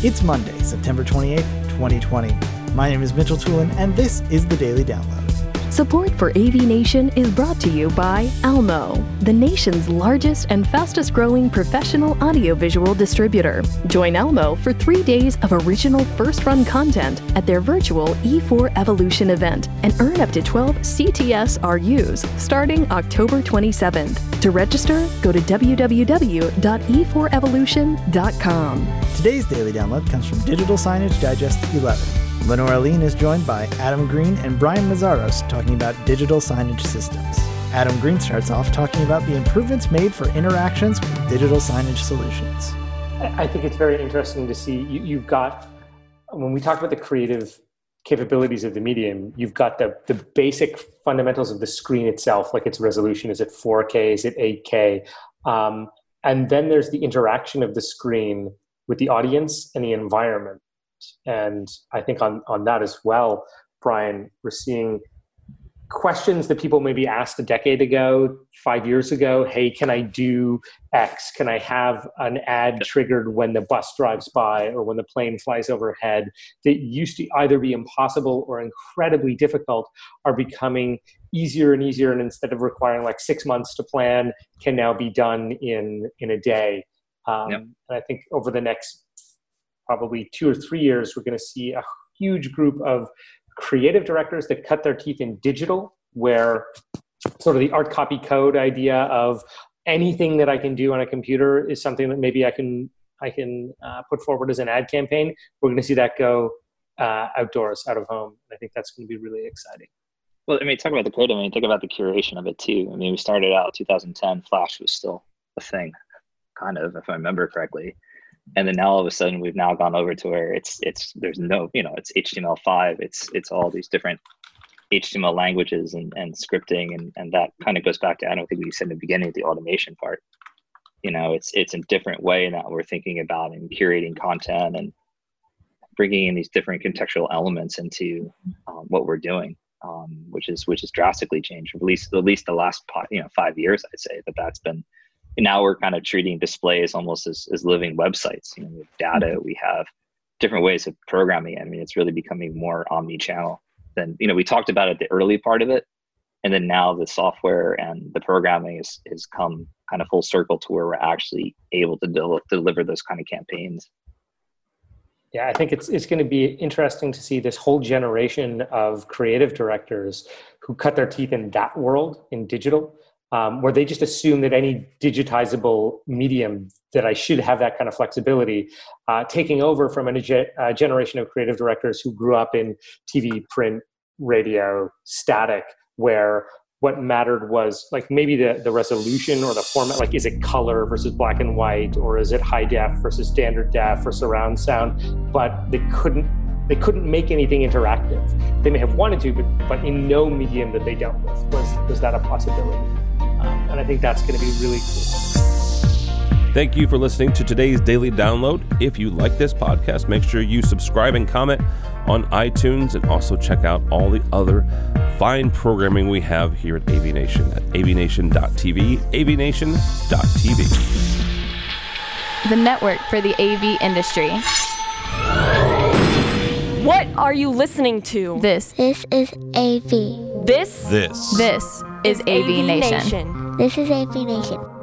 It's Monday, September 28th, 2020. My name is Mitchell Tulin, and this is the Daily Download. Support for AV Nation is brought to you by Almo, the nation's largest and fastest growing professional audiovisual distributor. Join Almo for three days of original first run content at their virtual E4 Evolution event and earn up to 12 CTS RUs starting October 27th. To register, go to www.e4evolution.com. Today's Daily Download comes from Digital Signage Digest 11. Lenore Lean is joined by Adam Green and Brian Mazzaros talking about digital signage systems. Adam Green starts off talking about the improvements made for interactions with digital signage solutions. I think it's very interesting to see you, you've got, when we talk about the creative capabilities of the medium, you've got the, the basic fundamentals of the screen itself, like its resolution. Is it 4K? Is it 8K? Um, and then there's the interaction of the screen with the audience and the environment. And I think on, on that as well, Brian, we're seeing questions that people maybe asked a decade ago, five years ago. Hey, can I do X? Can I have an ad triggered when the bus drives by or when the plane flies overhead? That used to either be impossible or incredibly difficult are becoming easier and easier. And instead of requiring like six months to plan, can now be done in in a day. Um, yep. And I think over the next probably two or three years, we're going to see a huge group of creative directors that cut their teeth in digital, where sort of the art copy code idea of anything that I can do on a computer is something that maybe I can I can uh, put forward as an ad campaign. We're going to see that go uh, outdoors, out of home. I think that's going to be really exciting. Well, I mean, talk about the code. I mean, think about the curation of it too. I mean, we started out 2010. Flash was still a thing, kind of, if I remember correctly and then now all of a sudden we've now gone over to where it's it's there's no you know it's html5 it's it's all these different html languages and, and scripting and, and that kind of goes back to i don't think we said in the beginning the automation part. You know it's it's a different way now we're thinking about and curating content and bringing in these different contextual elements into um, what we're doing um, which is which is drastically changed at least at least the last you know five years i'd say that that's been and now we're kind of treating displays almost as, as living websites. You know, we have data, mm-hmm. we have different ways of programming. I mean, it's really becoming more omni-channel than you know. We talked about it the early part of it, and then now the software and the programming is has come kind of full circle to where we're actually able to del- deliver those kind of campaigns. Yeah, I think it's it's going to be interesting to see this whole generation of creative directors who cut their teeth in that world in digital um, where they just assume that any digitizable medium that I should have that kind of flexibility, uh, taking over from a, ge- a, generation of creative directors who grew up in TV, print, radio, static, where what mattered was like maybe the, the resolution or the format, like is it color versus black and white, or is it high def versus standard def or surround sound, but they couldn't they couldn't make anything interactive. They may have wanted to, but, but in no medium that they dealt with was, was that a possibility. Um, and I think that's going to be really cool. Thank you for listening to today's daily download. If you like this podcast, make sure you subscribe and comment on iTunes and also check out all the other fine programming we have here at AVNation at avnation.tv, avnation.tv. The network for the AV industry. What are you listening to? This. This is AV. This. This. This is, AV, AV Nation. Nation. This is AV Nation.